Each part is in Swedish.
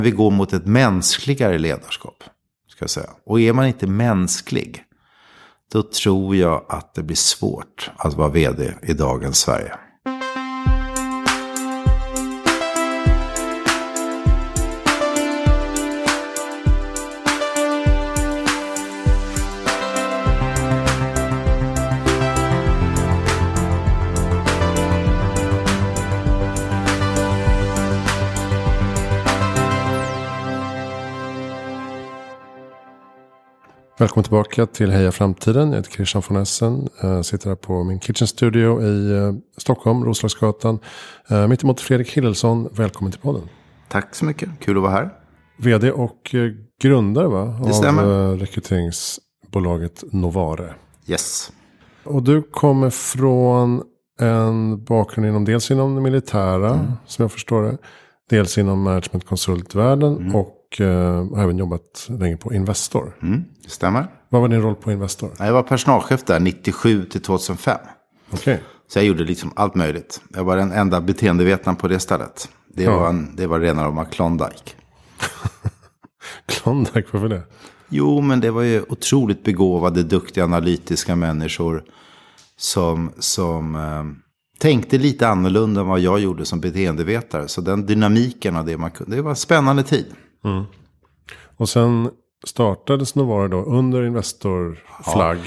Vi går mot ett mänskligare ledarskap. Ska jag säga. Och är man inte mänsklig. Då tror jag att det blir svårt att vara vd i dagens Sverige. Välkommen tillbaka till Heja Framtiden. Jag heter Christian von Essen. Jag sitter här på min kitchen studio i eh, Stockholm, Roslagsgatan. Eh, mitt emot Fredrik Hillelsson. Välkommen till podden. Tack så mycket. Kul att vara här. Vd och eh, grundare va? Det stämmer. av rekryteringsbolaget Novare. Yes. Och du kommer från en bakgrund inom dels inom det militära, Mm. som jag förstår det. Dels inom managementkonsultvärlden Mm. och eh, har även jobbat länge på Investor. Mm, det stämmer. Vad var din roll på Investor? Jag var personalchef där 97 till 2005. Okej. Så jag gjorde liksom allt möjligt. Jag var den enda beteendevetaren på det stället. Det Ja. var, en, det var rena rama Klondike. Klondike, varför det? Jo, men det var ju otroligt begåvade, duktiga, analytiska människor. Som, som eh, tänkte lite annorlunda än vad jag gjorde som beteendevetare. Så den dynamiken av det man kunde, det var en spännande tid. Och sen startades Novare då under Investor-flagg.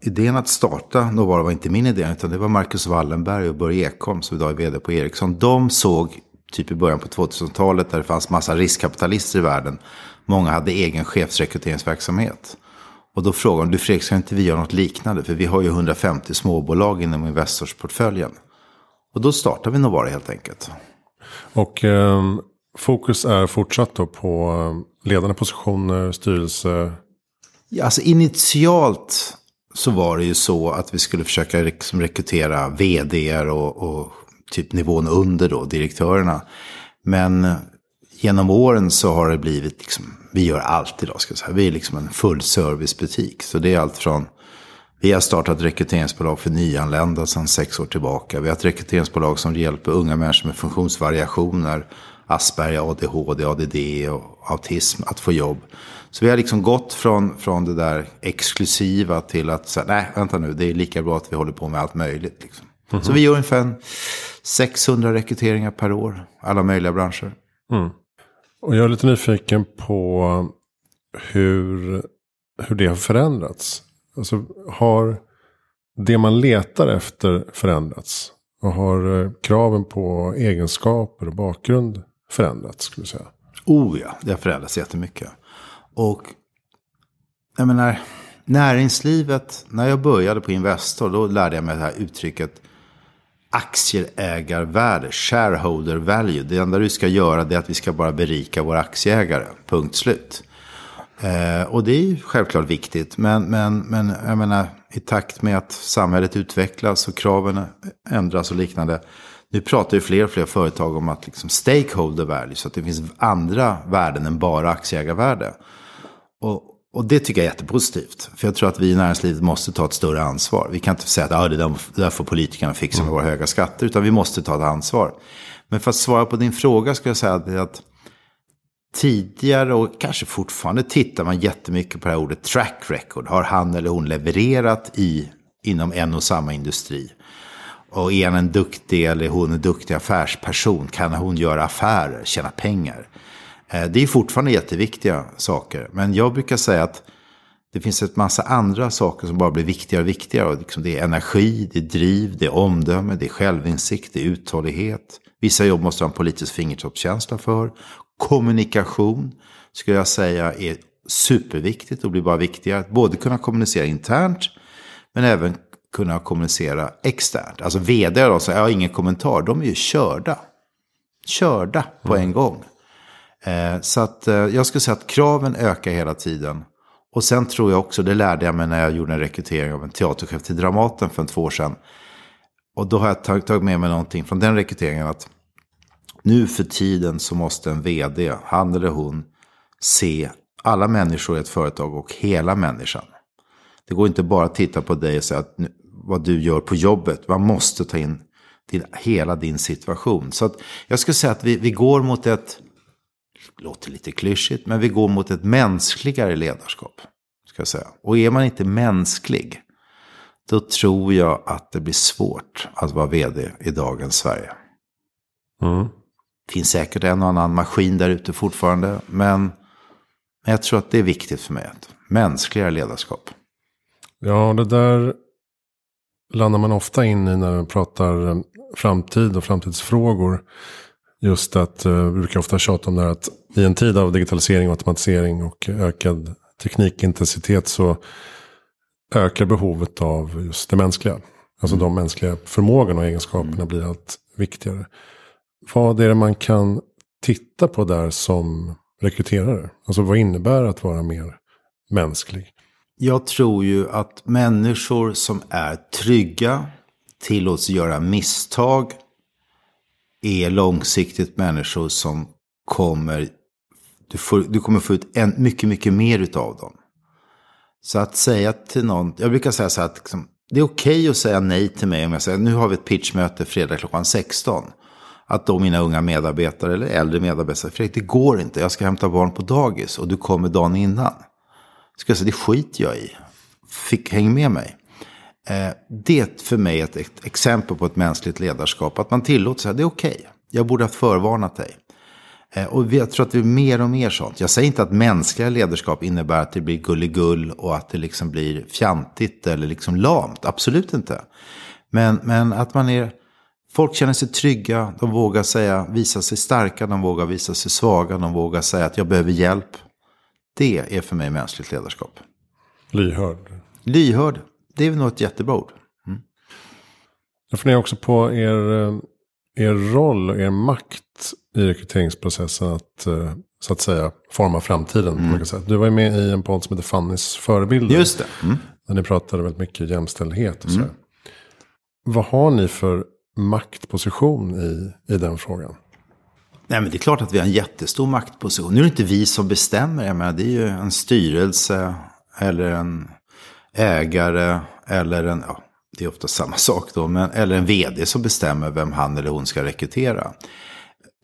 Idén att starta Novara var inte min idé, utan det var Marcus Wallenberg och Börje Ekholm som idag är vd på Ericsson. De såg, typ i början på 2000-talet, där det fanns massa riskkapitalister i världen. Många hade egen chefsrekryteringsverksamhet. Och då frågade de, du Fredrik, ska inte vi göra något liknande? För vi har ju 150 småbolag inom Investorsportföljen. Och då startade vi Novara helt enkelt. Och ehm, fokus är fortsatt då på eh, ledande positioner, styrelse. Ja, alltså initialt så var det ju så att vi skulle försöka liksom rekrytera vd och, och typ nivån under då, direktörerna. Men eh, genom åren så har det blivit, liksom, vi gör allt idag ska jag säga. Vi är liksom en fullservicebutik. Så det är allt från, vi har startat rekryteringsbolag för nyanlända sedan sex år tillbaka. Vi har ett rekryteringsbolag som hjälper unga människor med funktionsvariationer. Asperger, ADHD, ADD och autism att få jobb. Så vi har liksom gått från, från det där exklusiva till att säga, nej vänta nu, det är lika bra att vi håller på med allt möjligt. Liksom. Så vi gör ungefär en 600 rekryteringar per år, alla möjliga branscher. Och jag är lite nyfiken på hur, hur det har förändrats. Alltså har det man letar efter förändrats? Och har eh, kraven på egenskaper och bakgrund förändrats? Skulle jag säga. Oh ja, det har förändrats jättemycket. Och jag menar, näringslivet, när jag började på Investor, då lärde jag mig det här uttrycket aktieägarvärde, shareholder value. Det enda du ska göra det är att vi ska bara berika våra aktieägare, punkt slut. Eh, och det är ju självklart viktigt, men, men, men jag menar, i takt med att samhället utvecklas och kraven ändras och liknande. Nu pratar ju fler och fler företag om att liksom stakeholder value, så att det finns andra värden än bara aktieägarvärde. Och, och det tycker jag är jättepositivt. För jag tror att vi i näringslivet måste ta ett större ansvar. Vi kan inte säga att ah, det, där, det där får politikerna fixa med våra höga skatter. Utan vi måste ta ett ansvar. Men för att svara på din fråga ska jag säga att, att tidigare och kanske fortfarande tittar man jättemycket på det här ordet track record. Har han eller hon levererat i, inom en och samma industri? Och är han en duktig eller hon en duktig affärsperson? Kan hon göra affärer, tjäna pengar? Eh, det är fortfarande jätteviktiga saker. Men jag brukar säga att det finns ett massa andra saker som bara blir viktigare och viktigare. Och liksom det är energi, det är driv, det är omdöme, det är självinsikt, det är uthållighet. Vissa jobb måste ha en politisk fingertoppskänsla för. Kommunikation skulle jag säga är superviktigt och blir bara viktigare. Att både kunna kommunicera internt men även kunna kommunicera externt. Alltså vd då, så jag har ingen kommentar. De är ju körda. Körda på en gång. Eh, så att eh, jag skulle säga att kraven ökar hela tiden. Och sen tror jag också, det lärde jag mig när jag gjorde en rekrytering av en teaterchef till Dramaten för två år sedan. Och då har jag tag- tagit med mig någonting från den rekryteringen. att Nu för tiden så måste en vd, han eller hon, se alla människor i ett företag och hela människan. Det går inte bara att titta på dig och säga att vad du gör på jobbet. Man måste ta in till hela din situation. Så att jag skulle säga att vi, vi går mot ett låter lite klyschigt, men vi går mot ett mänskligare ledarskap. Ska jag säga. Och är man inte mänsklig, då tror jag att det blir svårt att vara vd i dagens Sverige. Mm. Det finns säkert en och annan maskin där ute fortfarande, men, men jag tror att det är viktigt för mig. Ett mänskligare ledarskap. Ja, det där landar man ofta in i när man pratar eh, framtid och framtidsfrågor. Just att, uh, vi brukar ofta tjata om det här att i en tid av digitalisering, automatisering och ökad teknikintensitet så ökar behovet av just det mänskliga. Alltså de mänskliga förmågorna och egenskaperna blir allt viktigare. Vad är det man kan titta på där som rekryterare? Alltså vad innebär att vara mer mänsklig? Jag tror ju att människor som är trygga, tillåts göra misstag, är långsiktigt människor som kommer, du, får, du kommer få ut en, mycket, mycket mer utav dem. Så att säga till någon, jag brukar säga så här att liksom, det är okej okay att säga nej till mig om jag säger nu har vi ett pitchmöte fredag klockan 16. Att då mina unga medarbetare eller äldre medarbetare Fredrik det går inte, jag ska hämta barn på dagis och du kommer dagen innan. Ska jag säga det skiter jag i. Fick, häng med mig. Eh, det för mig är ett, ett exempel på ett mänskligt ledarskap. Att man tillåter sig, det är okej. Okay. Jag borde ha förvarnat dig. Eh, och jag tror att det är mer och mer sånt. Jag säger inte att mänskliga ledarskap innebär att det blir gulligull och att det liksom blir fjantigt eller liksom lamt. Absolut inte. Men, men att man är... Folk känner sig trygga, de vågar säga, visa sig starka, de vågar visa sig svaga, de vågar säga att jag behöver hjälp. Det är för mig mänskligt ledarskap. Lyhörd. Lyhörd, det är nog ett jättebra ord. Mm. Jag funderar också på er, eh, er roll och er makt i rekryteringsprocessen att eh, så att säga forma framtiden. Mm. Man säga. Du var ju med i en podd som heter Fannys förebilder. Just det. Mm. Där ni pratade väldigt mycket jämställdhet och så. Mm. Vad har ni för maktposition i, i den frågan? Nej, men det är klart att vi har en jättestor maktposition. Nu är det inte vi som bestämmer. Jag menar, det är ju en styrelse eller en ägare eller en, ja, det är ofta samma sak då, men, eller en vd som bestämmer vem han eller hon ska rekrytera.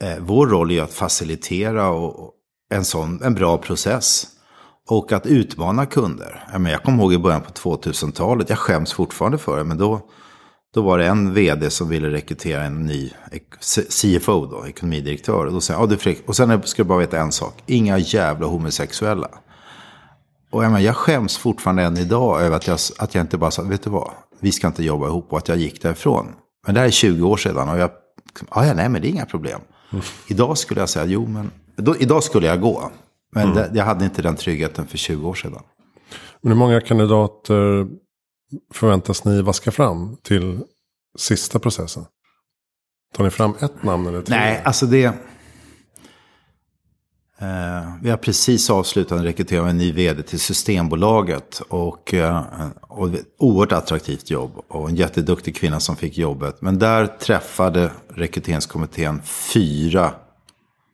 Eh, vår roll är att facilitera och, en, sån, en bra process. Och att utmana kunder. Jag, menar, jag kommer ihåg i början på 2000-talet, jag skäms fortfarande för det, men då, då var det en vd som ville rekrytera en ny CFO, då, ekonomidirektör. Och, då sa jag, ja, och sen ska du bara veta en sak, inga jävla homosexuella. Och jag, menar, jag skäms fortfarande än idag över att jag, att jag inte bara sa, vet du vad, vi ska inte jobba ihop och att jag gick därifrån. Men det här är 20 år sedan och jag, ja, nej men det är inga problem. Mm. Idag skulle jag säga, jo men, då, idag skulle jag gå. Men mm. det, jag hade inte den tryggheten för 20 år sedan. Men hur många kandidater förväntas ni vaska fram till sista processen? Tar ni fram ett namn eller tre? Nej, alltså det... Eh, vi har precis avslutat en rekrytering av en ny vd till Systembolaget. Och, eh, och ett oerhört attraktivt jobb. Och en jätteduktig kvinna som fick jobbet. Men där träffade rekryteringskommittén fyra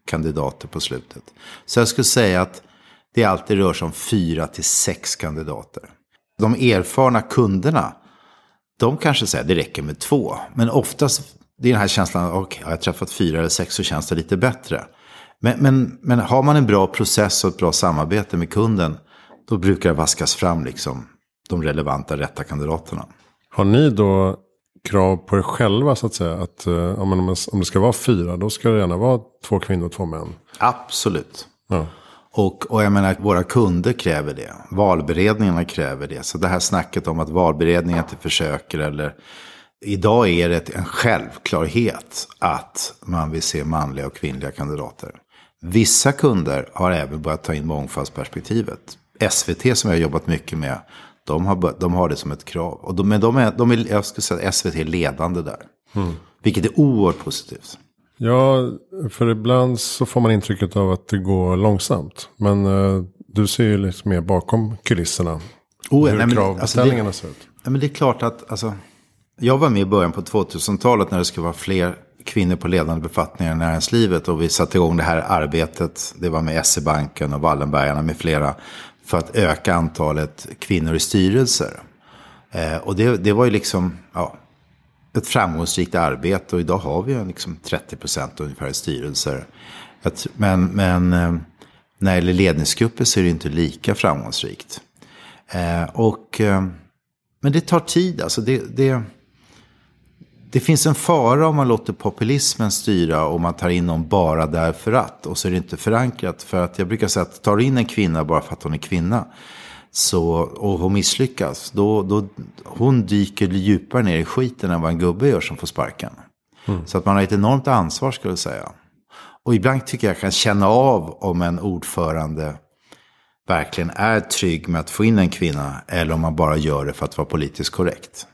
kandidater på slutet. Så jag skulle säga att det alltid rör sig om fyra till sex kandidater. De erfarna kunderna, de kanske säger att det räcker med två. Men oftast, det är den här känslan, okej, okay, har jag träffat fyra eller sex så känns det lite bättre. Men, men, men har man en bra process och ett bra samarbete med kunden, då brukar det vaskas fram liksom de relevanta rätta kandidaterna. Har ni då krav på er själva så att säga? Att om, om det ska vara fyra, då ska det gärna vara två kvinnor och två män? Absolut. Ja. Och, och jag menar, våra kunder kräver det. Valberedningarna kräver det. Så det här snacket om att valberedningen inte försöker eller... Idag är det en självklarhet att man vill se manliga och kvinnliga kandidater. Vissa kunder har även börjat ta in mångfaldsperspektivet. SVT som jag har jobbat mycket med, de har, de har det som ett krav. Och de, men de är, de är, jag skulle säga SVT är ledande där. Mm. Vilket är oerhört positivt. Ja, för ibland så får man intrycket av att det går långsamt. Men uh, du ser ju liksom mer bakom kulisserna. Oh, hur nej, kravbeställningarna alltså ser ut. Ja, men det är klart att, alltså, jag var med i början på 2000-talet när det skulle vara fler kvinnor på ledande befattningar i näringslivet. Och vi satte igång det här arbetet, det var med SE-banken och Wallenbergarna med flera, för att öka antalet kvinnor i styrelser. Eh, och det, det var ju liksom, ja, ett framgångsrikt arbete och idag har vi liksom 30 procent ungefär i styrelser. Men men eh, när det gäller ledningsgrupper så är det inte lika framgångsrikt. Eh, och, eh, men det tar tid. Alltså det, det, det finns en fara om man låter populismen styra och man tar in någon bara därför att. Och så är det inte förankrat. För att jag brukar säga att tar du in en kvinna bara för att hon är kvinna. Så, och hon misslyckas. Då, då, hon dyker djupare ner i skiten än vad en gubbe gör som får sparken. Mm. Så att man har ett enormt ansvar skulle jag säga. Och ibland tycker jag kan känna av om en ordförande verkligen är trygg med att få in en kvinna. Eller om man bara gör det för att vara politiskt korrekt.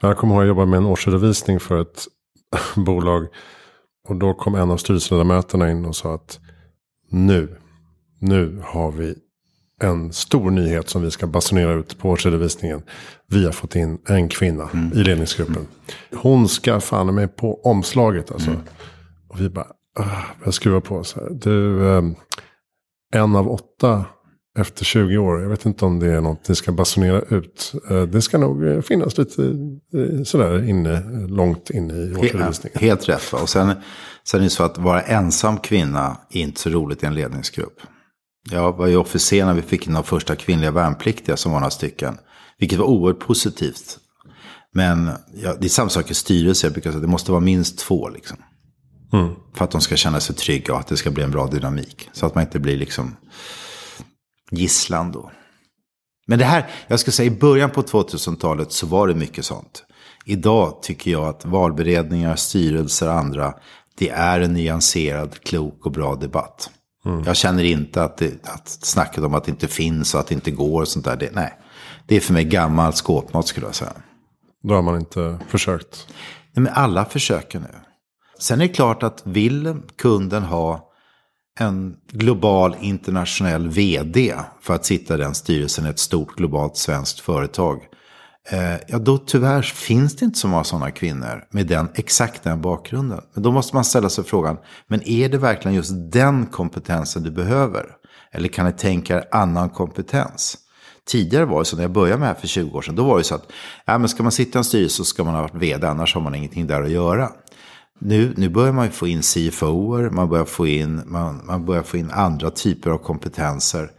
Jag kommer ihåg att jag jobbade med en årsredovisning för ett bolag. Och då kom en av styrelseledamöterna in och sa att nu, nu har vi en stor nyhet som vi ska basunera ut på årsredovisningen. Vi har fått in en kvinna mm. i ledningsgruppen. Hon ska fan med på omslaget alltså. Mm. Och vi bara, jag skruvar på så här. Du, ehm, en av åtta efter 20 år. Jag vet inte om det är något ni ska basunera ut. Eh, det ska nog eh, finnas lite eh, sådär inne, långt inne i årsredovisningen. Helt rätt. Va? Och sen, sen är det så att vara ensam kvinna är inte så roligt i en ledningsgrupp. Jag var ju officer när vi fick in de första kvinnliga värnpliktiga som var några stycken. Vilket var oerhört positivt. Men ja, det är samma sak i styrelse. Jag brukar säga att det måste vara minst två. Liksom. Mm. För att de ska känna sig trygga och att det ska bli en bra dynamik. Så att man inte blir liksom gisslan då. Men det här, jag ska säga i början på 2000-talet så var det mycket sånt. Idag tycker jag att valberedningar, styrelser och andra, det är en nyanserad, klok och bra debatt. Mm. Jag känner inte att, det, att snacket om att det inte finns och att det inte går och sånt där, det, nej. Det är för mig gammal skåpmat skulle jag säga. Då har man inte försökt? Nej, men alla försöker nu. Sen är det klart att vill kunden ha en global internationell vd för att sitta i den styrelsen i ett stort globalt svenskt företag. Eh, ja, då tyvärr finns det inte så många sådana kvinnor med den, exakt den bakgrunden. Men då måste man ställa sig frågan, men är det verkligen just den kompetensen du behöver? Eller kan ni tänka er annan kompetens? Tidigare var det så, när jag började med det här för 20 år sedan, då var det så att ja, men ska man sitta i en styrelse så ska man ha varit vd, annars har man ingenting där att göra. Nu, nu börjar man få in CFOer, man börjar få in, man, man börjar få in andra typer av kompetenser.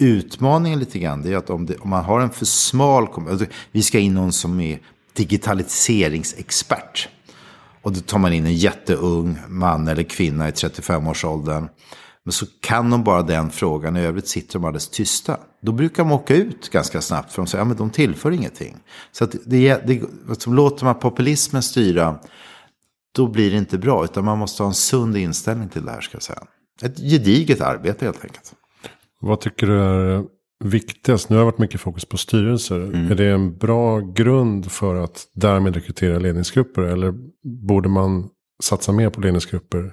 Utmaningen lite grann är att om, det, om man har en för smal kommun, alltså, vi ska in någon som är digitaliseringsexpert. Och då tar man in en jätteung man eller kvinna i 35-årsåldern. Men så kan de bara den frågan, i övrigt sitter de alldeles tysta. Då brukar de åka ut ganska snabbt för de säger att ja, de tillför ingenting. Så att det, det, alltså, låter man populismen styra då blir det inte bra. Utan man måste ha en sund inställning till det här ska jag säga. Ett gediget arbete helt enkelt. Vad tycker du är viktigast? Nu har det varit mycket fokus på styrelser. Mm. Är det en bra grund för att därmed rekrytera ledningsgrupper? Eller borde man satsa mer på ledningsgrupper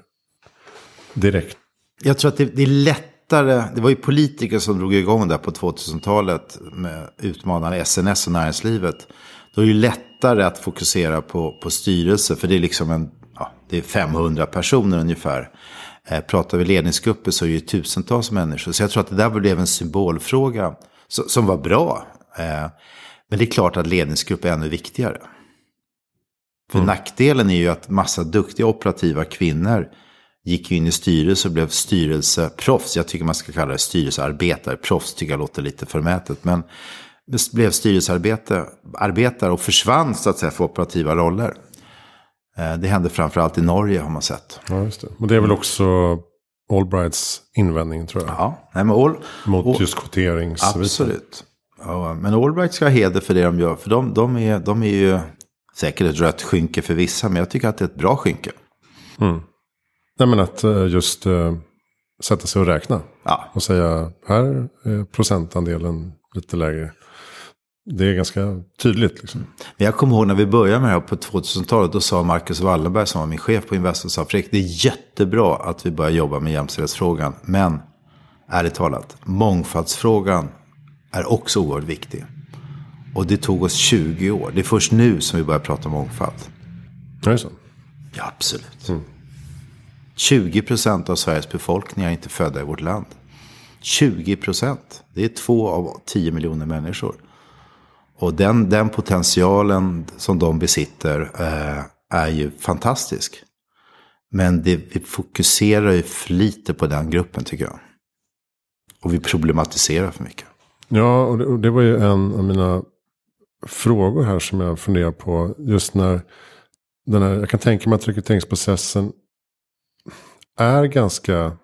direkt? Jag tror att det, det är lättare. Det var ju politiker som drog igång det på 2000-talet med utmanande SNS och näringslivet. Då är det ju lättare att fokusera på, på styrelse. För det är liksom en, ja, det är 500 personer ungefär. Eh, pratar vi ledningsgrupper så är det ju tusentals människor. Så jag tror att det där blev en symbolfråga som var bra. Eh, men det är klart att ledningsgrupp är ännu viktigare. För mm. nackdelen är ju att massa duktiga operativa kvinnor gick in i styrelse och blev styrelseproffs. Jag tycker man ska kalla det styrelsearbetare. Proffs tycker jag låter lite förmätet. Men blev styrelsearbetare och försvann så att säga för operativa roller. Eh, det hände framförallt i Norge har man sett. Ja, just det. Och det är väl också Allbrights invändning tror jag. Ja, nej, men all, Mot all, just kvoterings. Absolut. Ja, men Allbright ska ha heder för det de gör. För de, de, är, de är ju säkert ett rött skynke för vissa. Men jag tycker att det är ett bra skynke. Mm. Nej men att eh, just uh, sätta sig och räkna. Ja. Och säga här är procentandelen lite lägre. Det är ganska tydligt. Liksom. Men jag kommer ihåg när vi började med det här på 2000-talet. Då sa Marcus Wallenberg som var min chef på Investor. Sa, Fredrik, det är jättebra att vi börjar jobba med jämställdhetsfrågan. Men ärligt talat, mångfaldsfrågan är också oerhört viktig. Och det tog oss 20 år. Det är först nu som vi börjar prata mångfald. Är det så? Ja, absolut. Mm. 20 procent av Sveriges befolkning är inte födda i vårt land. 20 procent. Det är två av 10 miljoner människor. Och den, den potentialen som de besitter eh, är ju fantastisk. Men det, vi fokuserar ju för lite på den gruppen tycker jag. Och vi problematiserar för mycket. Ja, och det, och det var ju en av mina frågor här som jag funderar på. Just när den här, jag kan tänka mig att rekryteringsprocessen är ganska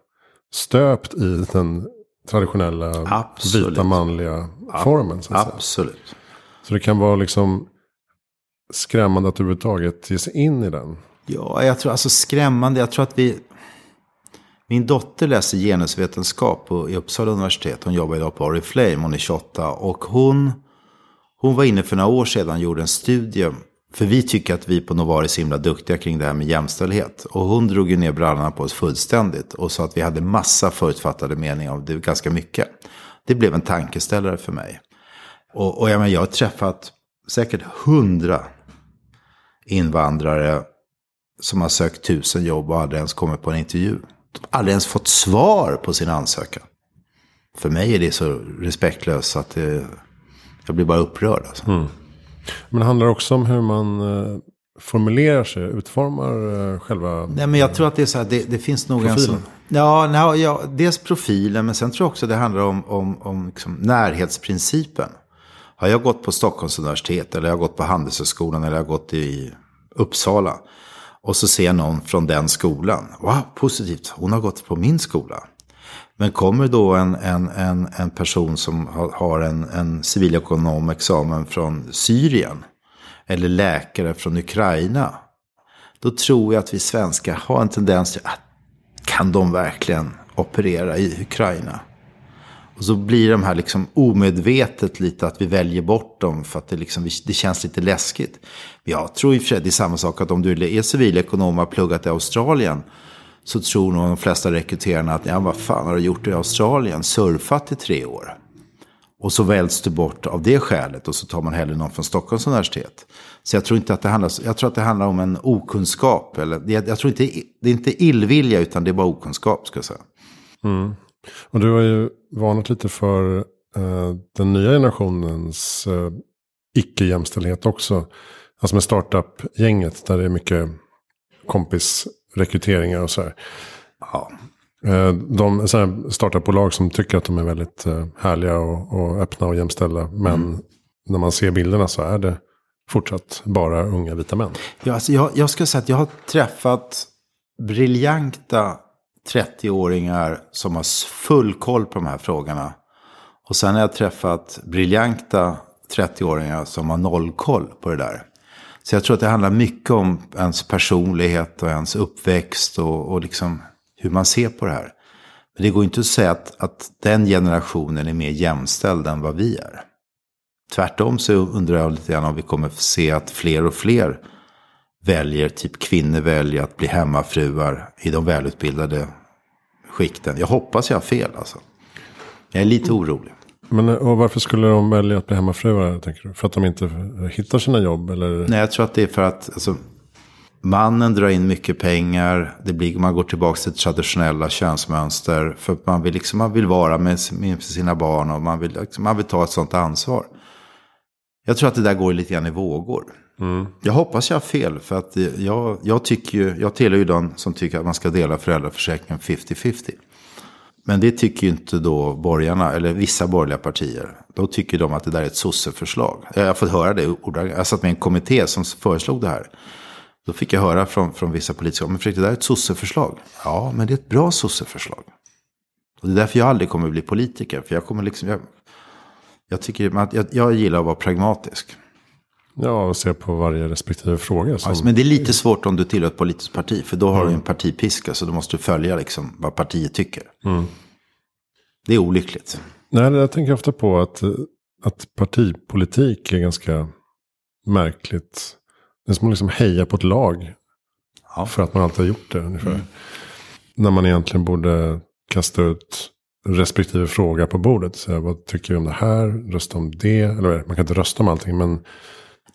stöpt i den traditionella Absolut. vita manliga formen. Absolut så det kan vara liksom skrämmande att överhuvudtaget ge sig in i den. Ja, jag tror alltså skrämmande. Jag tror att vi... Min dotter läser genusvetenskap på, i Uppsala universitet. Hon jobbar idag på Oriflame. Hon är 28. Och hon, hon var inne för några år sedan och gjorde en studie. För vi tycker att vi på Novar är så himla duktiga kring det här med jämställdhet. Och hon drog ju ner brallorna på oss fullständigt. Och sa att vi hade massa förutfattade meningar om det ganska mycket. Det blev en tankeställare för mig. Och, och jag, menar, jag har träffat säkert hundra invandrare som har sökt tusen jobb och aldrig ens kommit på en intervju. De har aldrig ens fått svar på sin ansökan. För mig är det så respektlöst att det, jag blir bara upprörd. Alltså. Men det handlar också om hur man eh, formulerar sig, utformar eh, själva... Nej, men jag tror att det är så här, det, det finns nog en sån... Ja, nej, ja, dels profilen, men sen tror jag också det handlar om, om, om liksom närhetsprincipen. Har jag gått på Stockholms universitet, eller jag har gått på Handelshögskolan, eller jag har gått i Uppsala. Och så ser jag någon från den skolan. Wow, positivt, hon har gått på min skola. Men kommer då en, en, en, en person som har, har en, en civilekonomexamen från Syrien. Eller läkare från Ukraina. Då tror jag att vi svenskar har en tendens till att kan de verkligen operera i Ukraina? Och så blir de här liksom omedvetet lite att vi väljer bort dem för att det, liksom, det känns lite läskigt. Men jag tror i och för sig det är samma sak att om du är civilekonom och har pluggat i Australien så tror nog de flesta rekryterarna att ja, vad fan har du gjort i Australien? Surfat i tre år. Och så väljs du bort av det skälet och så tar man hellre någon från Stockholms universitet. Så jag tror inte att det handlar, jag tror att det handlar om en okunskap. Eller, jag, jag tror inte, det är inte illvilja utan det är bara okunskap ska jag säga. Mm. Och du har ju varnat lite för eh, den nya generationens eh, icke-jämställdhet också. Alltså med startup-gänget där det är mycket kompisrekryteringar och så här. Ja, Eh, de så startupbolag som tycker att de är väldigt eh, härliga och, och öppna och jämställda. Men när man ser bilderna så är det fortsatt bara unga vita män. Ja, alltså jag, jag ska säga att jag har träffat briljanta 30-åringar som har full koll på de här frågorna. Och sen har jag träffat briljanta 30-åringar som har noll koll på det där. Så jag tror att det handlar mycket om ens personlighet och ens uppväxt och, och liksom hur man ser på det här. Men det går inte att säga att, att den generationen är mer jämställd än vad vi är. Tvärtom så undrar jag lite grann om vi kommer få se att fler och fler väljer, typ kvinnor väljer att bli hemmafruar i de välutbildade skikten. Jag hoppas jag har fel alltså. Jag är lite orolig. Men eh, och varför skulle de välja att bli hemmafruar? Tänker du? För att de inte hittar sina jobb? Eller? Nej, jag tror att det är för att alltså, mannen drar in mycket pengar. Det blir, man går tillbaka till traditionella könsmönster. För att man vill, liksom, man vill vara med, med sina barn och man vill, liksom, man vill ta ett sånt ansvar. Jag tror att det där går lite grann i vågor. Mm. Jag hoppas jag har fel. För att jag, jag, tycker ju, jag tillhör ju de som tycker att man ska dela föräldraförsäkringen 50-50. Men det tycker ju inte då borgarna, eller vissa borgerliga partier. Då tycker de att det där är ett sosseförslag. Jag har fått höra det ordagrant. Jag satt med i en kommitté som föreslog det här. Då fick jag höra från, från vissa politiker, men Fredrik, det där är ett sosseförslag. Ja, men det är ett bra sosseförslag. Och det är därför jag aldrig kommer bli politiker. För jag kommer liksom, jag, jag tycker, jag, jag gillar att vara pragmatisk. Ja, och se på varje respektive fråga. Som, Alltså, men det är lite svårt om du tillhör ett politiskt parti. För då har du en partipiska. Så då måste du följa liksom vad partiet tycker. Det är olyckligt. Nej, jag tänker ofta på att, att partipolitik är ganska märkligt. Det är som att liksom heja på ett lag. Ja. För att man alltid har gjort det ungefär. När man egentligen borde kasta ut respektive fråga på bordet. Så vad tycker du om det här? Rösta om det. Eller man kan inte rösta om allting. Men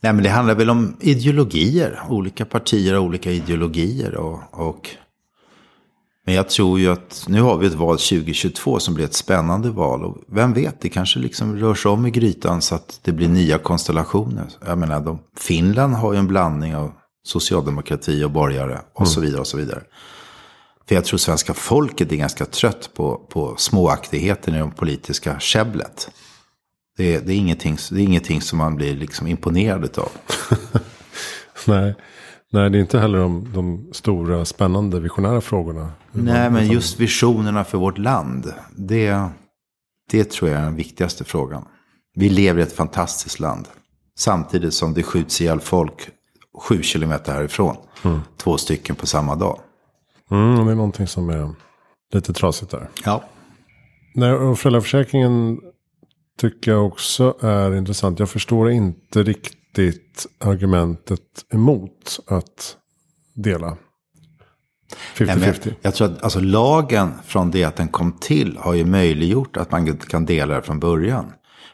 Nej, men det handlar väl om ideologier. Olika partier har olika ideologier. Och, och... Men jag tror ju att nu har vi ett val 2022 som blir ett spännande val. Och vem vet, det kanske liksom rör sig om i grytan så att det blir nya konstellationer. Jag menar, de, Finland har ju en blandning av socialdemokrati och borgare och så vidare och så vidare. För jag tror svenska folket är ganska trött på, på småaktigheter i det politiska käbblet. Det är, det, är ingenting, det är ingenting som man blir liksom imponerad av. Nej. Nej, det är inte heller de, de stora spännande visionära frågorna. Nej, men just visionerna för vårt land. Det, det tror jag är den viktigaste frågan. Vi lever i ett fantastiskt land. Samtidigt som det skjuts ihjäl folk sju kilometer härifrån. Mm. Två stycken på samma dag. Mm, det är någonting som är lite trasigt där. Ja. Och föräldraförsäkringen tycker jag också är intressant. Jag förstår inte riktigt argumentet emot att dela 50-50. Jag tror att alltså, lagen från det att den kom till har ju möjliggjort att man kan dela det från början.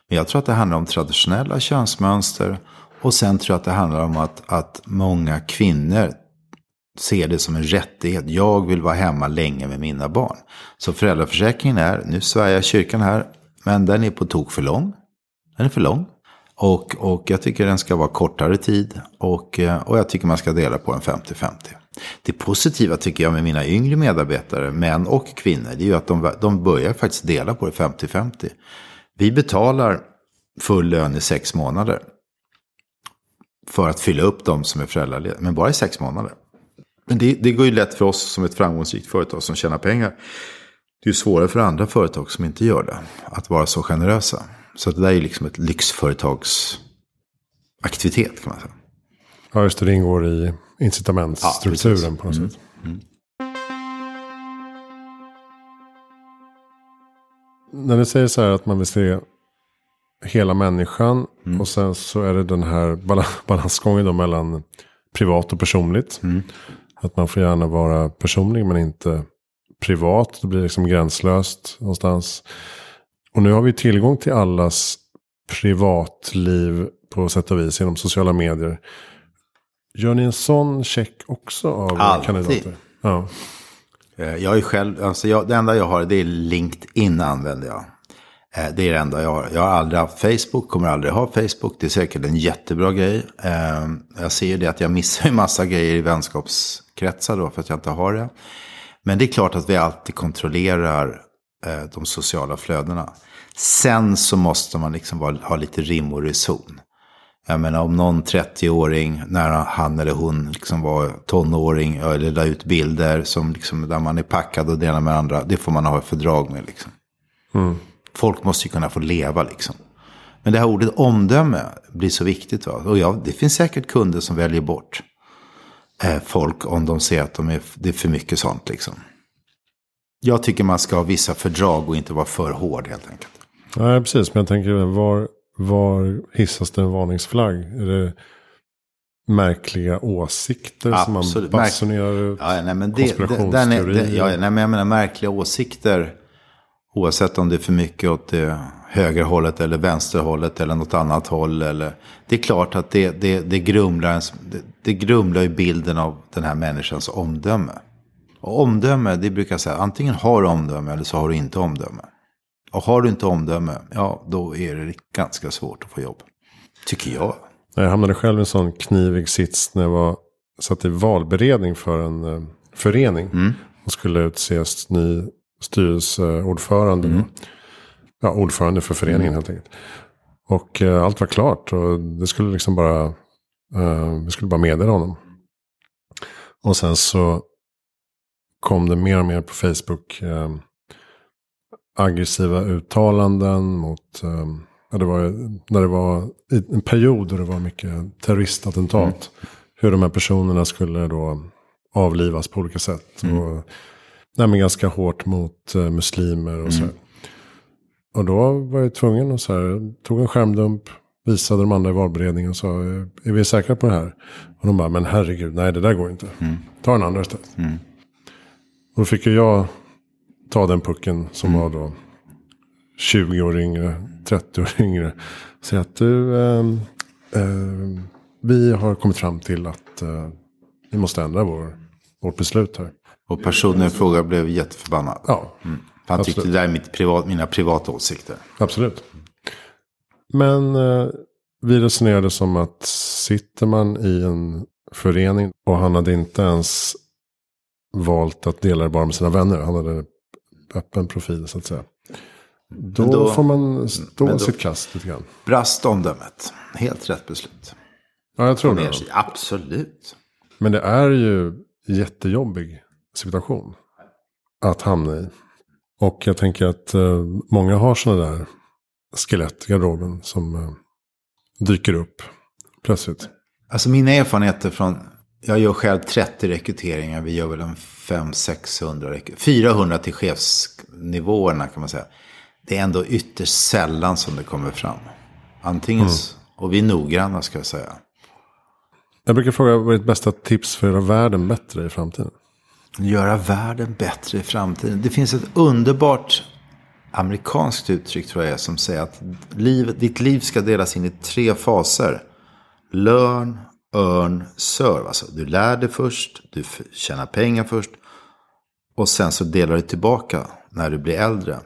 Men jag tror att det handlar om traditionella könsmönster. Och sen tror jag att det handlar om att, att många kvinnor ser det som en rättighet. Jag vill vara hemma länge med mina barn. Så föräldraförsäkringen är, nu svär jag kyrkan här, men den är på tok för lång. Den är för lång. Och, och jag tycker den ska vara kortare tid. Och, eh, och jag tycker man ska dela på en 50-50. Det positiva tycker jag med mina yngre medarbetare, män och kvinnor, det är ju att de, de börjar faktiskt dela på det 50-50. Vi betalar full lön i sex månader. För att fylla upp de som är föräldralediga, men bara i sex månader. Men det, det går ju lätt för oss som ett framgångsrikt företag som tjänar pengar. Det är svårare för andra företag som inte gör det. Att vara så generösa. Så det där är liksom ett lyxföretagsaktivitet kan man säga. Ja, just det. Det ingår i incitamentsstrukturen ja, på något mm. sätt. Mm. När du säger så här att man vill se hela människan. Mm. Och sen så är det den här balansgången då mellan privat och personligt. Mm. Att man får gärna vara personlig men inte privat. Det blir liksom gränslöst någonstans. Och nu har vi tillgång till allas privatliv på sätt och vis genom sociala medier. Gör ni en sån check också av Alltid. kandidater? Ja. Eh, jag är själv, alltså jag, det enda jag har det är LinkedIn använder jag. Eh, det är det enda jag har. Jag har aldrig haft Facebook, kommer aldrig ha Facebook. Det är säkert en jättebra grej. Eh, jag ser ju det att jag missar en massa grejer i vänskapskretsar då för att jag inte har det. Men det är klart att vi alltid kontrollerar de sociala flödena. Sen så måste man liksom ha lite rim och reson. Jag menar om någon 30-åring, när han eller hon liksom var tonåring, eller la ut bilder som liksom, där man är packad och det ena med andra. Det får man ha ett fördrag med liksom. Mm. Folk måste ju kunna få leva liksom. Men det här ordet omdöme blir så viktigt. Va? Och ja, det finns säkert kunder som väljer bort eh, folk om de ser att de är, det är för mycket sånt. Liksom. Jag tycker man ska ha vissa fördrag och inte vara för hård helt enkelt. Nej, precis. Men jag tänker, var, var hissas det en varningsflagg? Är det märkliga åsikter Absolut. som man basunerar ut? Ja, nej, men det, det, ja, nej, men jag menar märkliga åsikter. Oavsett om det är för mycket åt det högerhållet eller vänsterhållet eller något annat håll. Eller, det är klart att det, det, det, grumlar, det, det grumlar ju bilden av den här människans omdöme. Och omdöme, det brukar jag säga, antingen har du omdöme eller så har du inte omdöme. Och har du inte omdöme, ja då är det ganska svårt att få jobb. Tycker jag. Jag hamnade själv i en sån knivig sits när jag var, satt i valberedning för en uh, förening. Mm. Och skulle utses ny styrelseordförande. Mm. Ja, ordförande för föreningen mm. helt enkelt. Och uh, allt var klart och det skulle liksom bara, uh, vi skulle bara meddela honom. Och sen så kom det mer och mer på Facebook aggressiva uttalanden mot, ja, det var, när det var en period då det var mycket terroristattentat. Mm. Hur de här personerna skulle då avlivas på olika sätt. Mm. Och, nej, ganska hårt mot uh, muslimer och mm. så. Och då var jag tvungen att så här, tog en skärmdump, visade de andra i valberedningen och sa, är vi säkra på det här? Och de bara, men herregud, nej det där går inte. Mm. Ta en andra istället. Mm. Och då fick ju jag ta den pucken som mm. var då 20 år yngre, 30 år yngre. Säga att du, eh, eh, vi har kommit fram till att eh, vi måste ändra vår, vårt beslut här. Och personen i fråga blev jätteförbannad. Ja. Mm. Han absolut. tyckte det där är mitt privat, mina privata åsikter. Absolut. Men eh, vi resonerade som att sitter man i en förening. Och han hade inte ens valt att dela det bara med sina vänner. Han hade öppen profil så att säga. Då, då får man stå då, sitt kast lite grann. Brast omdömet. Helt rätt beslut. Ja, jag tror det. Absolut. Men det är ju jättejobbig situation att hamna i. Och jag tänker att eh, många har sådana där skelett i garderoben som eh, dyker upp plötsligt. Alltså mina erfarenheter från, jag gör själv 30 rekryteringar, vi gör väl en 500-600, 400 till chefsnivåerna kan man säga. Det är ändå ytterst sällan som det kommer fram. Antingen, mm. och vi är noggranna ska jag säga. Jag brukar fråga vad är ditt bästa tips för att göra världen bättre i framtiden? Göra världen bättre i framtiden. Det finns ett underbart amerikanskt uttryck tror jag är som säger att liv, ditt liv ska delas in i tre faser. Learn, earn, serve. Alltså du lär dig först, du tjänar pengar först. Och sen så delar du tillbaka när du blir äldre.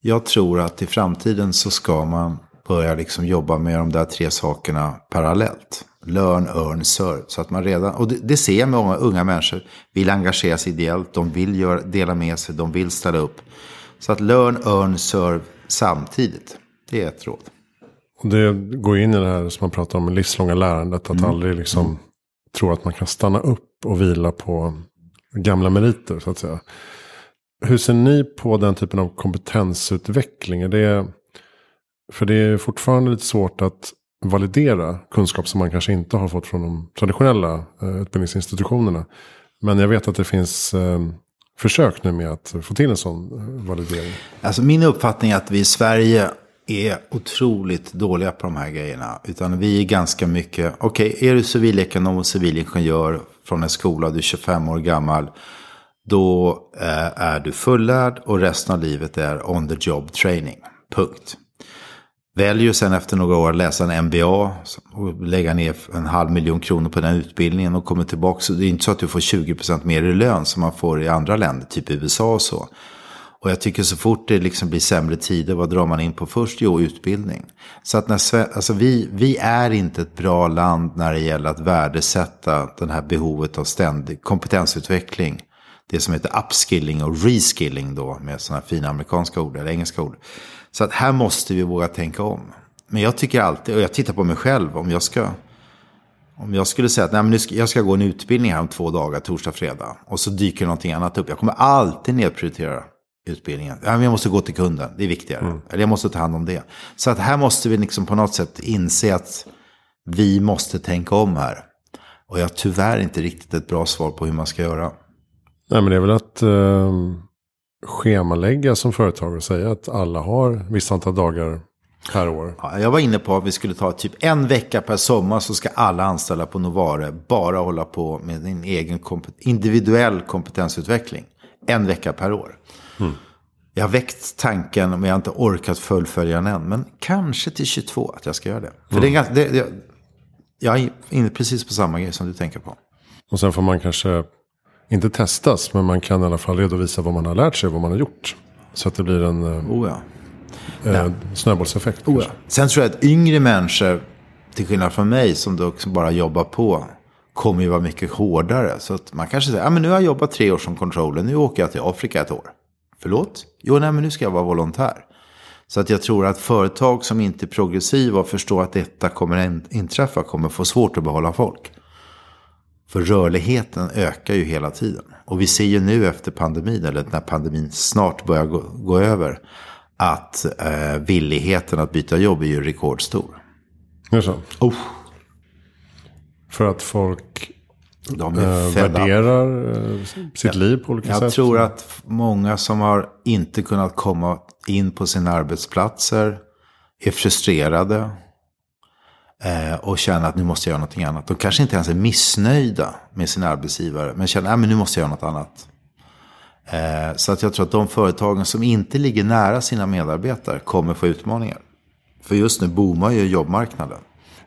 Jag tror att i framtiden så ska man börja liksom jobba med de där tre sakerna parallellt. Learn, earn, serve. Så att man redan, och det, det ser jag med många unga människor, vill engagera sig ideellt, de vill göra, dela med sig, de vill ställa upp. Så att learn, earn, serve samtidigt. Det är ett råd. Och det går in i det här som man pratar om, livslånga lärandet. Att mm. aldrig liksom mm. tro att man kan stanna upp och vila på gamla meriter så att säga. Hur ser ni på den typen av kompetensutveckling? Är det, för det är fortfarande lite svårt att validera kunskap som man kanske inte har fått från de traditionella eh, utbildningsinstitutionerna. Men jag vet att det finns eh, försök nu med att få till en sån eh, validering. Alltså min uppfattning är att vi i Sverige är otroligt dåliga på de här grejerna. Utan vi är ganska mycket, okej, okay, är du civilekonom och civilingenjör från en skola, du är 25 år gammal. Då eh, är du fullärd och resten av livet är on the job training. Punkt. Väljer sen efter några år att läsa en MBA och lägga ner en halv miljon kronor på den utbildningen och kommer tillbaka. Så det är inte så att du får 20% mer i lön som man får i andra länder, typ USA och så. Och jag tycker så fort det liksom blir sämre tider, vad drar man in på först? Jo, utbildning. Så att när, alltså vi, vi är inte ett bra land när det gäller att värdesätta det här behovet av ständig kompetensutveckling. Det som heter upskilling och reskilling då, med sådana fina amerikanska ord eller engelska ord. Så att här måste vi våga tänka om. Men jag tycker alltid, och jag tittar på mig själv, om jag ska... Om jag skulle säga att nej, men jag ska gå en utbildning här om två dagar, torsdag, fredag. Och så dyker någonting annat upp. Jag kommer alltid nedprioritera utbildningen. Ja, men jag måste gå till kunden, det är viktigare. Mm. Eller jag måste ta hand om det. Så att här måste vi liksom på något sätt inse att vi måste tänka om här. Och jag har tyvärr inte riktigt ett bra svar på hur man ska göra. Nej, men det är väl att... Uh schemalägga som företag och säga att alla har vissa antal dagar per år. Ja, jag var inne på att vi skulle ta typ en vecka per sommar så ska alla anställda på Novare bara hålla på med en egen kompet individuell kompetensutveckling. En vecka per år. Mm. Jag har väckt tanken, men jag har inte orkat fullfölja den än. Men kanske till 22 att jag ska göra det. För mm. det, är, det, det jag är inne precis på samma grej som du tänker på. Och sen får man kanske inte testas, men man kan i alla fall redovisa vad man har lärt sig vad man har gjort. Så att det blir en eh, oh ja. eh, snöbollseffekt. Oh ja. Sen tror jag att yngre människor, till skillnad från mig som då bara jobbar på, kommer ju vara mycket hårdare. Så att man kanske säger, ja men nu har jag jobbat tre år som controller, nu åker jag till Afrika ett år. Förlåt? Jo, nej men nu ska jag vara volontär. Så att jag tror att företag som inte är progressiva och förstår att detta kommer inträffa kommer få svårt att behålla folk. För rörligheten ökar ju hela tiden. Och vi ser ju nu efter pandemin, eller när pandemin snart börjar gå, gå över, att eh, villigheten att byta jobb är ju rekordstor. Det är så? Oh. För att folk eh, värderar eh, sitt ja, liv på olika jag sätt? Jag tror att många som har inte kunnat komma in på sina arbetsplatser är frustrerade och känner att nu måste jag göra någonting annat. De kanske inte ens är missnöjda med sin arbetsgivare. Men känner att nu måste jag göra något annat. Eh, så att jag tror att de företagen som inte ligger nära sina medarbetare kommer få utmaningar. För just nu boomar ju jobbmarknaden.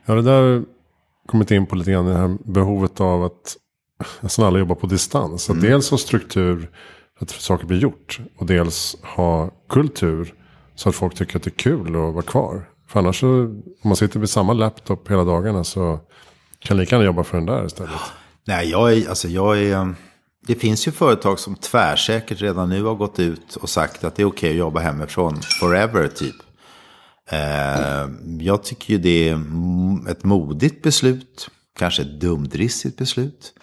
Ja, det där kommit in på lite grann. Det här behovet av att nästan alla jobbar på distans. Att mm. dels ha struktur att saker blir gjort. Och dels ha kultur så att folk tycker att det är kul att vara kvar. För annars så, om man sitter vid samma laptop hela dagarna så Kan lika gärna jobba för den där istället. Nej, jag är, alltså jag är... Ehm, det finns ju företag som tvärsäkert redan nu har gått ut och sagt att det är okej att jobba hemifrån forever, typ. Mm. jag tycker ju det är ett modigt beslut. Kanske ett dumdristigt beslut.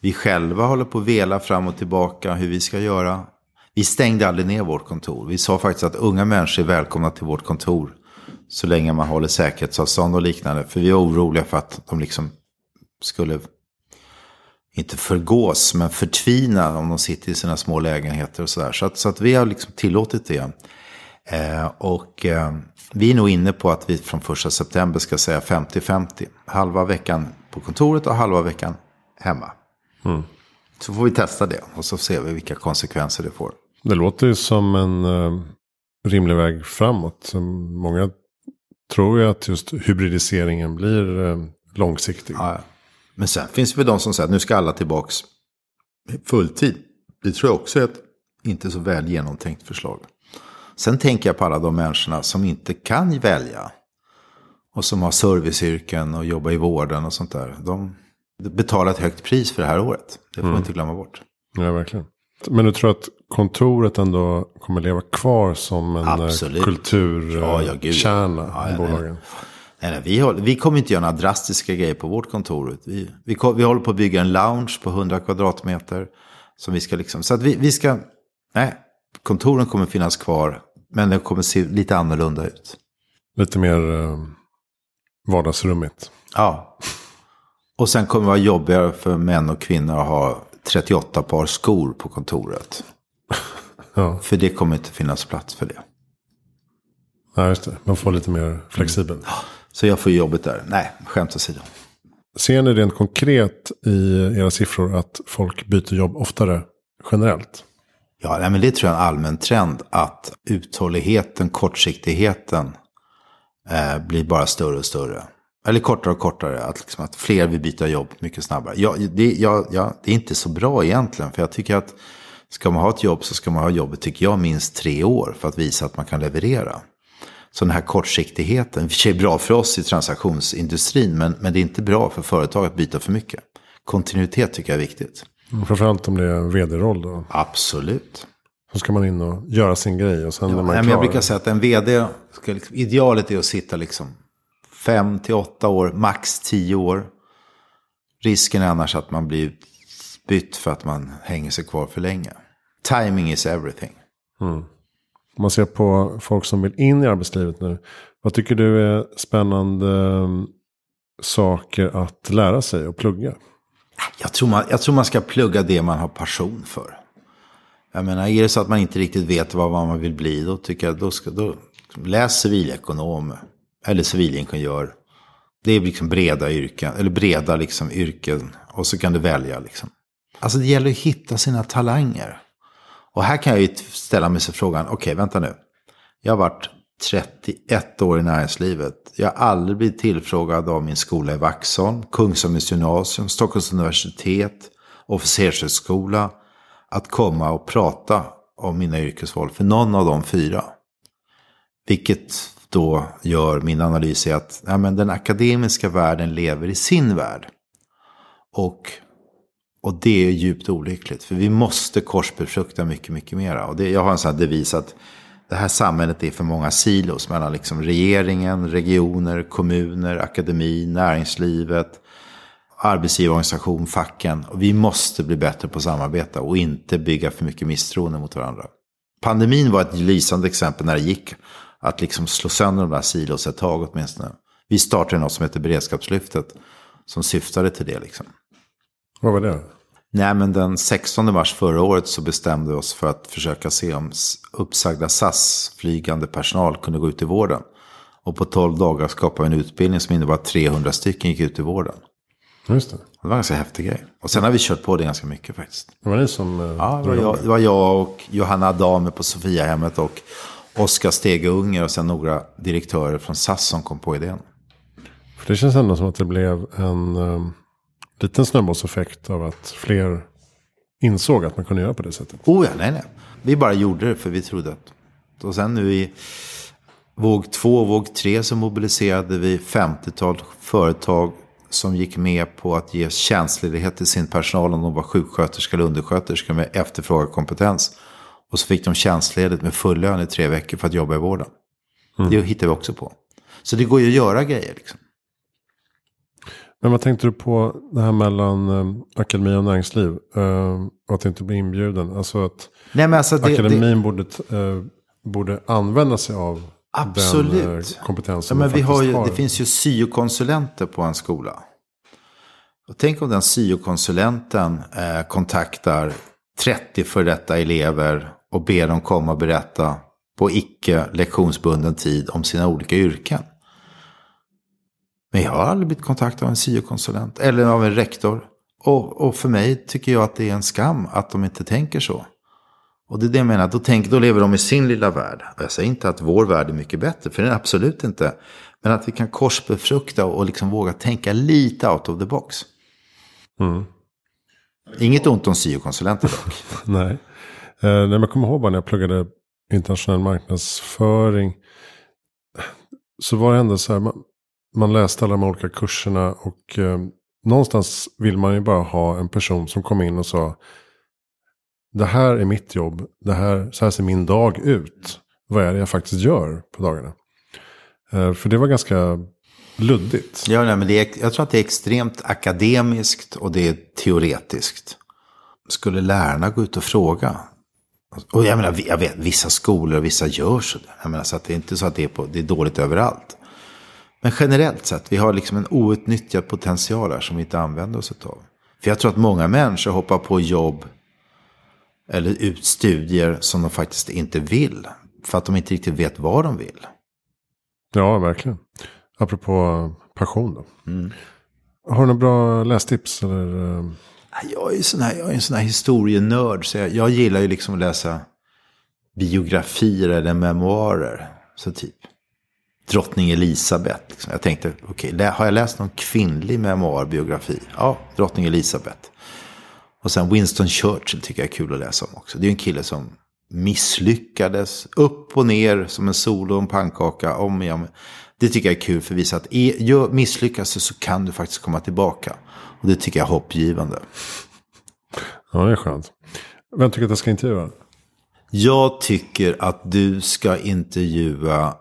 Vi själva håller på att vela fram och tillbaka hur vi ska göra. Vi stängde aldrig ner vårt kontor. Vi sa faktiskt att unga människor är välkomna till vårt kontor. Så länge man håller säkerhetsavstånd och liknande. För vi är oroliga för att de liksom skulle, inte förgås, men förtvina om de sitter i sina små lägenheter och sådär. Så att, så att vi har liksom tillåtit det. Eh, och eh, vi är nog inne på att vi från första september ska säga 50-50. Halva veckan på kontoret och halva veckan hemma. Så får vi testa det och så ser vi vilka konsekvenser det får. Det låter ju som en eh, rimlig väg framåt. Många tror ju att just hybridiseringen blir eh, långsiktig. Ja. Men sen finns det väl de som säger att nu ska alla tillbaks fulltid. Det tror jag också är ett inte så väl genomtänkt förslag. Sen tänker jag på alla de människorna som inte kan välja. Och som har serviceyrken och jobbar i vården och sånt där. De betalar ett högt pris för det här året. Det får vi inte glömma bort. Ja, verkligen. Men du tror att kontoret ändå kommer leva kvar som en Absolut. eh, kulturkärna Ja, ja, i bolagen? Nej, nej, vi, håller, vi kommer inte göra några drastiska grejer på vårt kontor. Vi, vi, vi håller på att bygga en lounge på 100 kvadratmeter. Som vi ska liksom, så att vi, vi ska, nej, kontoren kommer finnas kvar. Men det kommer se lite annorlunda ut. Lite mer eh, vardagsrummigt. Ja. Och sen kommer det vara jobbigare för män och kvinnor att ha 38 par skor på kontoret. Ja, För det kommer inte finnas plats för det. ja just det. Man får lite mer flexibel. Så jag får jobbet där. Nej, skämt åsido. Ser ni rent konkret i era siffror att folk byter jobb oftare generellt? Ja, nej, men det tror jag är en allmän trend. Att uthålligheten, kortsiktigheten eh, blir bara större och större. Eller kortare och kortare. Att, liksom, att fler vill byta jobb mycket snabbare. Ja, det, ja, ja, det är inte så bra egentligen. För jag tycker att ska man ha ett jobb så ska man ha jobbet, tycker jag, minst tre år. För att visa att man kan leverera. Så den här kortsiktigheten, i sig bra för oss i transaktionsindustrin. Men, men det är inte bra för företag att byta för mycket. Kontinuitet tycker jag är viktigt. Framförallt om det är en vd-roll då. Absolut. Så ska man in och göra sin grej och sen när man Nej, är men jag klar. brukar säga att en vd, ska liksom, idealet är att sitta liksom fem till åtta år, max tio år. Risken är annars att man blir bytt för att man hänger sig kvar för länge. Timing is everything. Om man ser på folk som vill in i arbetslivet nu. Vad tycker du är spännande eh, saker att lära sig och plugga? Jag tror, man, jag tror man ska plugga det man har passion för. Jag menar, är det så att man inte riktigt vet vad man vill bli, då tycker jag, då ska, då, läs civilekonom eller civilingenjör. Det är liksom breda yrken, eller breda liksom yrken. Och så kan du välja liksom. Alltså det gäller att hitta sina talanger. Och här kan jag ju ställa mig sig frågan, okej vänta nu. Jag har varit 31 år i näringslivet. Jag har aldrig blivit tillfrågad av min skola i Vaxholm, Kungsholmens gymnasium, Stockholms universitet, officershögskola. Att komma och prata om mina yrkesval för någon av de fyra. Vilket då gör min analys är att ja, men den akademiska världen lever i sin värld. Och, och det är djupt olyckligt. För vi måste korsbefrukta mycket, mycket mera. Och det, jag har en sån här devis att det här samhället är för många silos mellan liksom regeringen, regioner, kommuner, akademi, näringslivet, arbetsgivarorganisation, facken. Och vi måste bli bättre på att samarbeta och inte bygga för mycket misstroende mot varandra. Pandemin var ett lysande exempel när det gick att liksom slå sönder de där silos ett tag åtminstone. Vi startade något som heter Beredskapslyftet som syftade till det. Liksom. Vad var det? Nej, men den 16 mars förra året så bestämde vi oss för att försöka se om uppsagda SAS-flygande personal kunde gå ut i vården. Och på 12 dagar skapade vi en utbildning som innebar att 300 stycken gick ut i vården. Just det. Det var en ganska häftig grej. Och sen har vi kört på det ganska mycket faktiskt. Det var ni som... eh, Ja, det var jag, det var jag och Johanna Adame på Sofiahemmet och Oskar Stege Unger och sen några direktörer från SAS som kom på idén. För det känns ändå som att det blev en eh, liten snöbollseffekt av att fler insåg att man kunde göra på det sättet. Oh ja, nej, nej. Vi bara gjorde det för vi trodde att... Och sen nu i våg två och våg tre så mobiliserade vi 50-tal företag, som gick med på att ge tjänstledighet till sin personal om de var sjuksköterska eller undersköterska med efterfrågad kompetens. Och så fick de tjänstledigt med full lön i tre veckor för att jobba i vården. Mm. Det hittar vi också på. Så det går ju att göra grejer. Liksom. Men vad tänkte du på det här mellan eh, akademi och näringsliv? Eh, och att inte bli inbjuden. Alltså att Nej, alltså det, akademin det... Borde, eh, borde använda sig av Absolut. den eh, kompetensen. Ja, men vi har ju, har. Det finns ju syokonsulenter på en skola. Och tänk om den syokonsulenten eh, kontaktar 30 för detta elever och ber dem komma och berätta på icke lektionsbunden tid om sina olika yrken. Men jag har aldrig blivit kontaktad av en syokonsulent eller av en rektor. Och, och, för mig tycker jag att det är en skam att de inte tänker så. Och det är det jag menar, då, tänk, då lever de i sin lilla värld. Och jag säger inte att vår värld är mycket bättre, för det är absolut inte. Men att vi kan korsbefrukta och liksom våga tänka lite out of the box. Mm. Inget ont om syokonsulenter dock. Nej. Eh, jag kommer ihåg bara när jag pluggade internationell marknadsföring. Så var det ändå så här. Man, man läste alla de olika kurserna. Och eh, någonstans vill man ju bara ha en person som kom in och sa. Det här är mitt jobb. Det här, så här ser min dag ut. Vad är det jag faktiskt gör på dagarna? Eh, för det var ganska luddigt. Ja, nej, men det är, jag tror att det är extremt akademiskt och det är teoretiskt. Skulle lärarna gå ut och fråga? Och jag menar, jag vet, vissa skolor och vissa gör så. Jag menar, så att det är inte så att det är, på, det är dåligt överallt. Men generellt sett, vi har liksom en outnyttjad potential här som vi inte använder oss av. För jag tror att många människor hoppar på jobb eller ut studier som de faktiskt inte vill. För att de inte riktigt vet vad de vill. Ja, verkligen. Apropå passion då. Mm. Har du några bra lästips? Eller? Eh? Jag är, sån här, jag är en sån här historienörd. Så jag, jag gillar ju liksom att läsa biografier eller memoarer. Så typ drottning Elisabeth. Liksom. Jag tänkte, okej, okay, har jag läst någon kvinnlig memoarbiografi? Ja, drottning Elisabeth. Och sen Winston Churchill tycker jag är kul att läsa om också. Det är en kille som misslyckades upp och ner som en sol och en pannkaka. Om igen. Det tycker jag är kul för att visa att misslyckas du så kan du faktiskt komma tillbaka. Och det tycker jag är hoppgivande. Ja, det är skönt. Vem tycker att jag ska intervjua? Jag tycker att du ska intervjua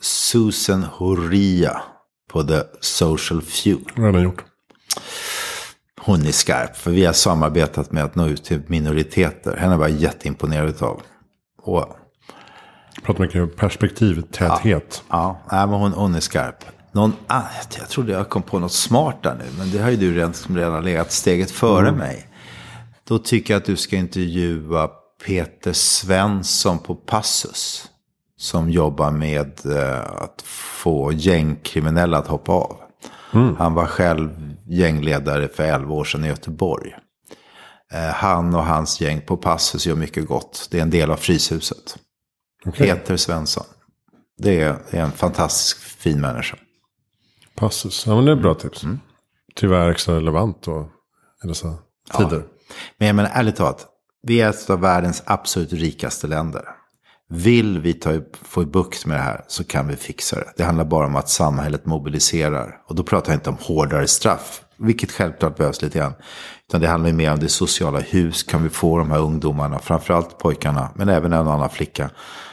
Susan Horia på The Social Fuel. Den gjort? Hon är skarp, för vi har samarbetat med att nå ut till minoriteter. Henne var jag jätteimponerad av. Och, Pratar mycket om perspektiv, täthet. Ja, ja men hon, hon är skarp. Någon, ah, jag trodde jag kom på något smart där nu, men det har ju du redan, redan legat steget före mm. mig. Då tycker jag att du ska intervjua Peter Svensson på Passus som jobbar med eh, att få gängkriminella att hoppa av. Mm. Han var själv gängledare för 11 år sedan i Göteborg. Eh, han och hans gäng på Passus gör mycket gott. Det är en del av Fryshuset. Okay. Peter Svensson. Det är, det är, en fantastisk fin människa. Passus, ja men det är bra tips. Mm. Tyvärr extra relevant då i dessa tider. Ja. Men jag menar ärligt talat, vi är ett av världens absolut rikaste länder. Vill vi ta, få bukt med det här så kan vi fixa det. Det handlar bara om att samhället mobiliserar. Och då pratar jag inte om hårdare straff, vilket självklart behövs lite grann. Utan det handlar mer om det sociala. hus. kan vi få de här ungdomarna, framförallt pojkarna, men även en annan flicka,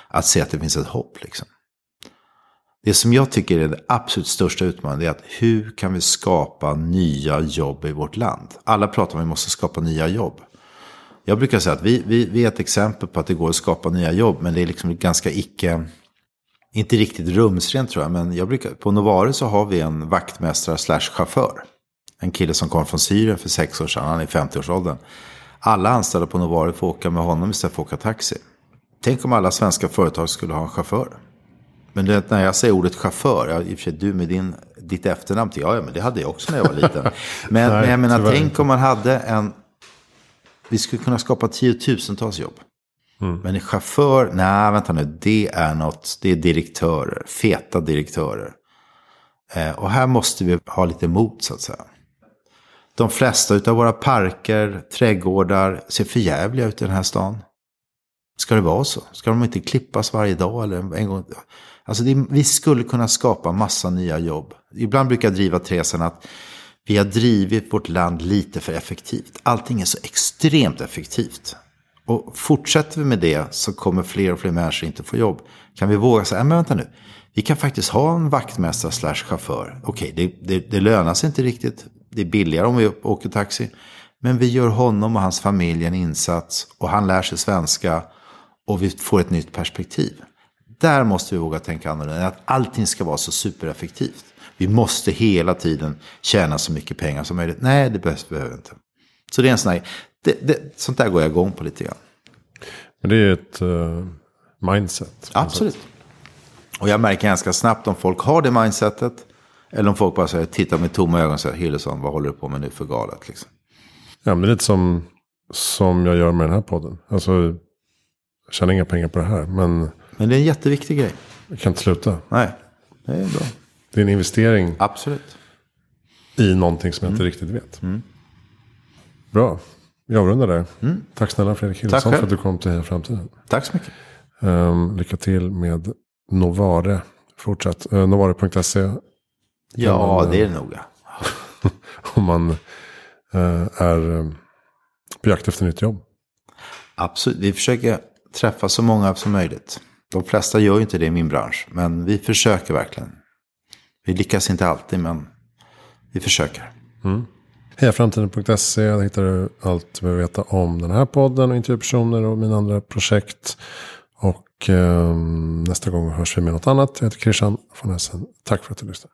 att se att det finns ett hopp. Liksom. Det som jag tycker är det absolut största utmaningen är att hur kan vi skapa nya jobb i vårt land? Alla pratar om att vi måste skapa nya jobb. Jag brukar säga att vi, vi, vi är ett exempel på att det går att skapa nya jobb, men det är liksom ganska icke, inte riktigt rumsrent tror jag, men jag brukar, på Novare så har vi en vaktmästare slash chaufför. En kille som kom från Syrien för sex år sedan, han är i 50-årsåldern. Alla anställda på Novare får åka med honom istället för att åka taxi. Tänk om alla svenska företag skulle ha en chaufför. Men det, när jag säger ordet chaufför, ja, i och för sig du med din, ditt efternamn, ja, ja men det hade jag också när jag var liten. Men, Nej, men jag menar, tänk om man hade en vi skulle kunna skapa tiotusentals jobb. Mm. Men en chaufför, nej vänta nu, det är något, det är direktörer, feta direktörer. Eh, och här måste vi ha lite mod så att säga. De flesta av våra parker, trädgårdar ser förjävliga ut i den här stan. Ska det vara så? Ska de inte klippas varje dag eller en gång? Alltså det, vi skulle kunna skapa massa nya jobb. Ibland brukar jag driva tesen att vi har drivit vårt land lite för effektivt. Allting är så extremt effektivt. Och fortsätter vi med det så kommer fler och fler människor inte få jobb. Kan vi våga säga, men vänta nu. Vi kan faktiskt ha en vaktmästare slash chaufför. Okej, det, det, det lönar sig inte riktigt. Det är billigare om vi åker taxi. Men vi gör honom och hans familj en insats. Och han lär sig svenska. Och vi får ett nytt perspektiv. Där måste vi våga tänka annorlunda. Att allting ska vara så supereffektivt. Vi måste hela tiden tjäna så mycket pengar som möjligt. Nej, det behövs, behöver inte. Så det är en sån här, det, det, sånt där går jag igång på lite grann. Men det är ett uh, mindset. Absolut. Och jag märker ganska snabbt om folk har det mindsetet. Eller om folk bara säger, tittar med tomma ögon och säger, Hillesson, vad håller du på med nu för galet? Liksom. Ja, men det är lite som, som jag gör med den här podden. Alltså, jag tjänar inga pengar på det här. Men, men det är en jätteviktig grej. Jag kan inte sluta. Nej, det är bra. Det är en investering. Absolut. I någonting som jag inte mm. riktigt vet. Mm. Bra. Vi avrundar där. Mm. Tack snälla Fredrik Hillesson för att du kom till Heja Framtiden. Tack så mycket. Um, lycka till med Novare. Fortsätt. Uh, Novare.se. Ja, man, det är det noga. om man uh, är um, på jakt efter nytt jobb. Absolut. Vi försöker träffa så många som möjligt. De flesta gör ju inte det i min bransch. Men vi försöker verkligen. Vi lyckas inte alltid, men vi försöker. Mm. Hejaframtiden.se, där hittar du allt du behöver veta om den här podden och intervjupersoner och mina andra projekt. Och eh, nästa gång hörs vi med något annat. Jag heter Christian von Essen. Tack för att du lyssnade.